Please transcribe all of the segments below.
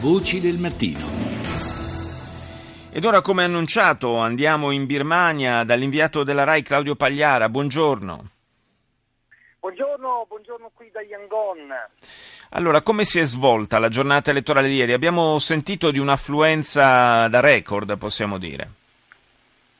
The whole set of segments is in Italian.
Voci del mattino. Ed ora, come annunciato, andiamo in Birmania dall'inviato della RAI Claudio Pagliara. Buongiorno. Buongiorno, buongiorno qui da Yangon. Allora, come si è svolta la giornata elettorale di ieri? Abbiamo sentito di un'affluenza da record, possiamo dire.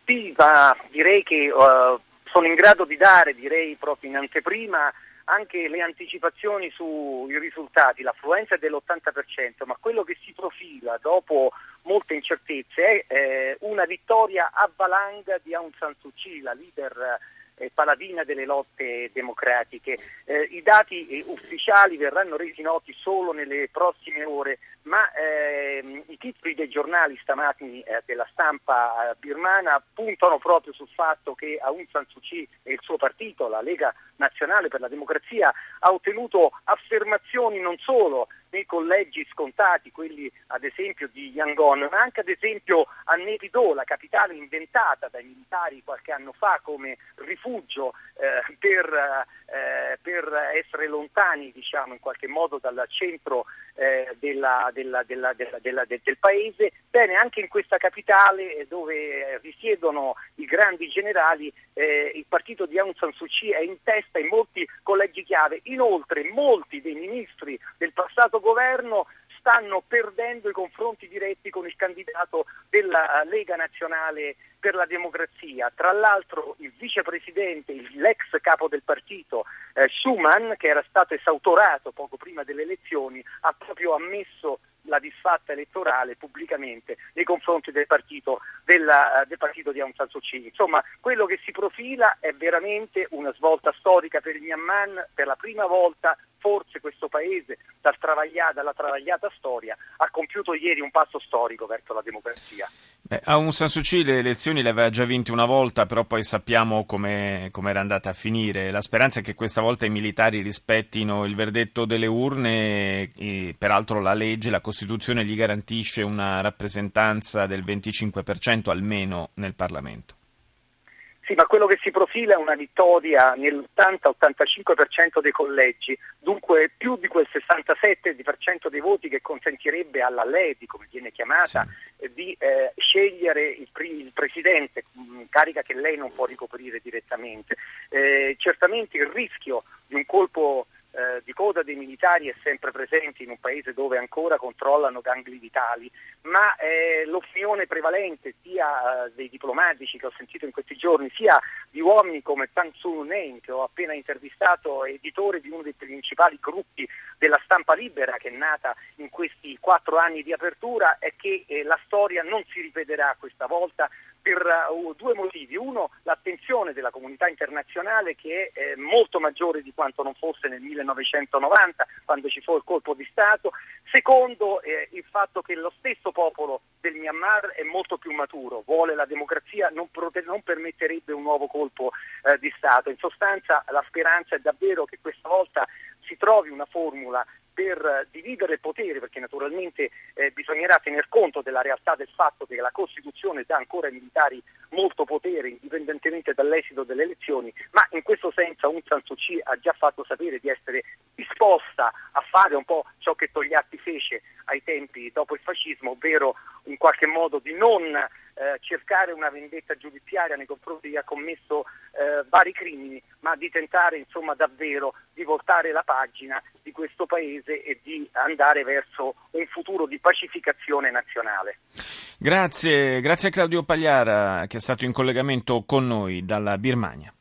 Sì, ma direi che uh, sono in grado di dare, direi proprio in anteprima, anche le anticipazioni sui risultati, l'affluenza è dell'80%, ma quello che si profila dopo molte incertezze è eh, una vittoria a valanga di Aung San Suu Kyi, la leader eh, paladina delle lotte democratiche. Eh, I dati eh, ufficiali verranno resi noti solo nelle prossime ore, ma ehm, i titoli dei giornali stamattina eh, della stampa eh, birmana puntano proprio sul fatto che Aung San Suu Kyi e il suo partito, la Lega Nazionale per la Democrazia, ha ottenuto affermazioni non solo nei collegi scontati, quelli ad esempio di Yangon, ma anche ad esempio a Nerido, la capitale inventata dai militari qualche anno fa come rifugio eh, per, eh, per, essere lontani diciamo, in qualche modo dal centro eh, della, della, della, del paese. Bene, anche in questa capitale eh, dove risiedono i grandi generali, eh, il partito di Aung San Suu Kyi è in testa in molti collegi chiave. Inoltre molti dei ministri del passato governo stanno perdendo i confronti diretti con il candidato della Lega Nazionale per la Democrazia. Tra l'altro il vicepresidente, l'ex capo del partito, eh, Schumann, che era stato esautorato poco prima delle elezioni, ha proprio ammesso la disfatta elettorale pubblicamente nei confronti del partito, della, del partito di Aung San Suu Kyi. Insomma, quello che si profila è veramente una svolta storica per il Myanmar, per la prima volta forse questo paese dal travaglia, dalla travagliata storia ha compiuto ieri un passo storico verso la democrazia. Beh, Aung San Suu Kyi le elezioni le aveva già vinte una volta, però poi sappiamo come era andata a finire. La speranza è che questa volta i militari rispettino il verdetto delle urne e peraltro la legge, la Costituzione gli garantisce una rappresentanza del 25% almeno nel Parlamento. Sì, ma quello che si profila è una vittoria nell'80-85% dei collegi, dunque più di quel 67% dei voti che consentirebbe alla Ledi, come viene chiamata, sì. di eh, scegliere il, il presidente, mh, carica che lei non può ricoprire direttamente. Eh, certamente il rischio di un colpo eh, di coda dei militari è sempre presente in un paese dove ancora controllano gangli vitali, ma eh, l'opinione prevalente sia eh, dei diplomatici che ho sentito in questi giorni, sia di uomini come Tang Soo Nen, che ho appena intervistato, editore di uno dei principali gruppi della stampa libera che è nata in questi quattro anni di apertura, è che eh, la storia non si ripeterà questa volta per uh, due motivi. Uno, l'attenzione della comunità internazionale che è eh, molto maggiore di quanto non fosse nel 1990, quando ci fu il colpo di Stato. Secondo, eh, il fatto che lo stesso popolo del Myanmar è molto più maturo, vuole la democrazia, non, prote- non permetterebbe un nuovo colpo eh, di Stato. In sostanza la speranza è davvero che questa volta si trovi una formula per dividere il potere, perché naturalmente eh, bisognerà tener conto della realtà del fatto che la Costituzione dà ancora ai militari molto potere, indipendentemente dall'esito delle elezioni, ma in questo senso Aung San Suu Kyi ha già fatto sapere di essere disposta a fare un po' ciò che Togliatti fece ai tempi dopo il fascismo, ovvero in qualche modo di non eh, cercare una vendetta giudiziaria nei confronti di chi ha commesso eh, vari crimini, ma di tentare insomma davvero di voltare la pagina di questo paese e di andare verso un futuro di pacificazione nazionale. Grazie, grazie a Claudio Pagliara che è stato in collegamento con noi dalla Birmania.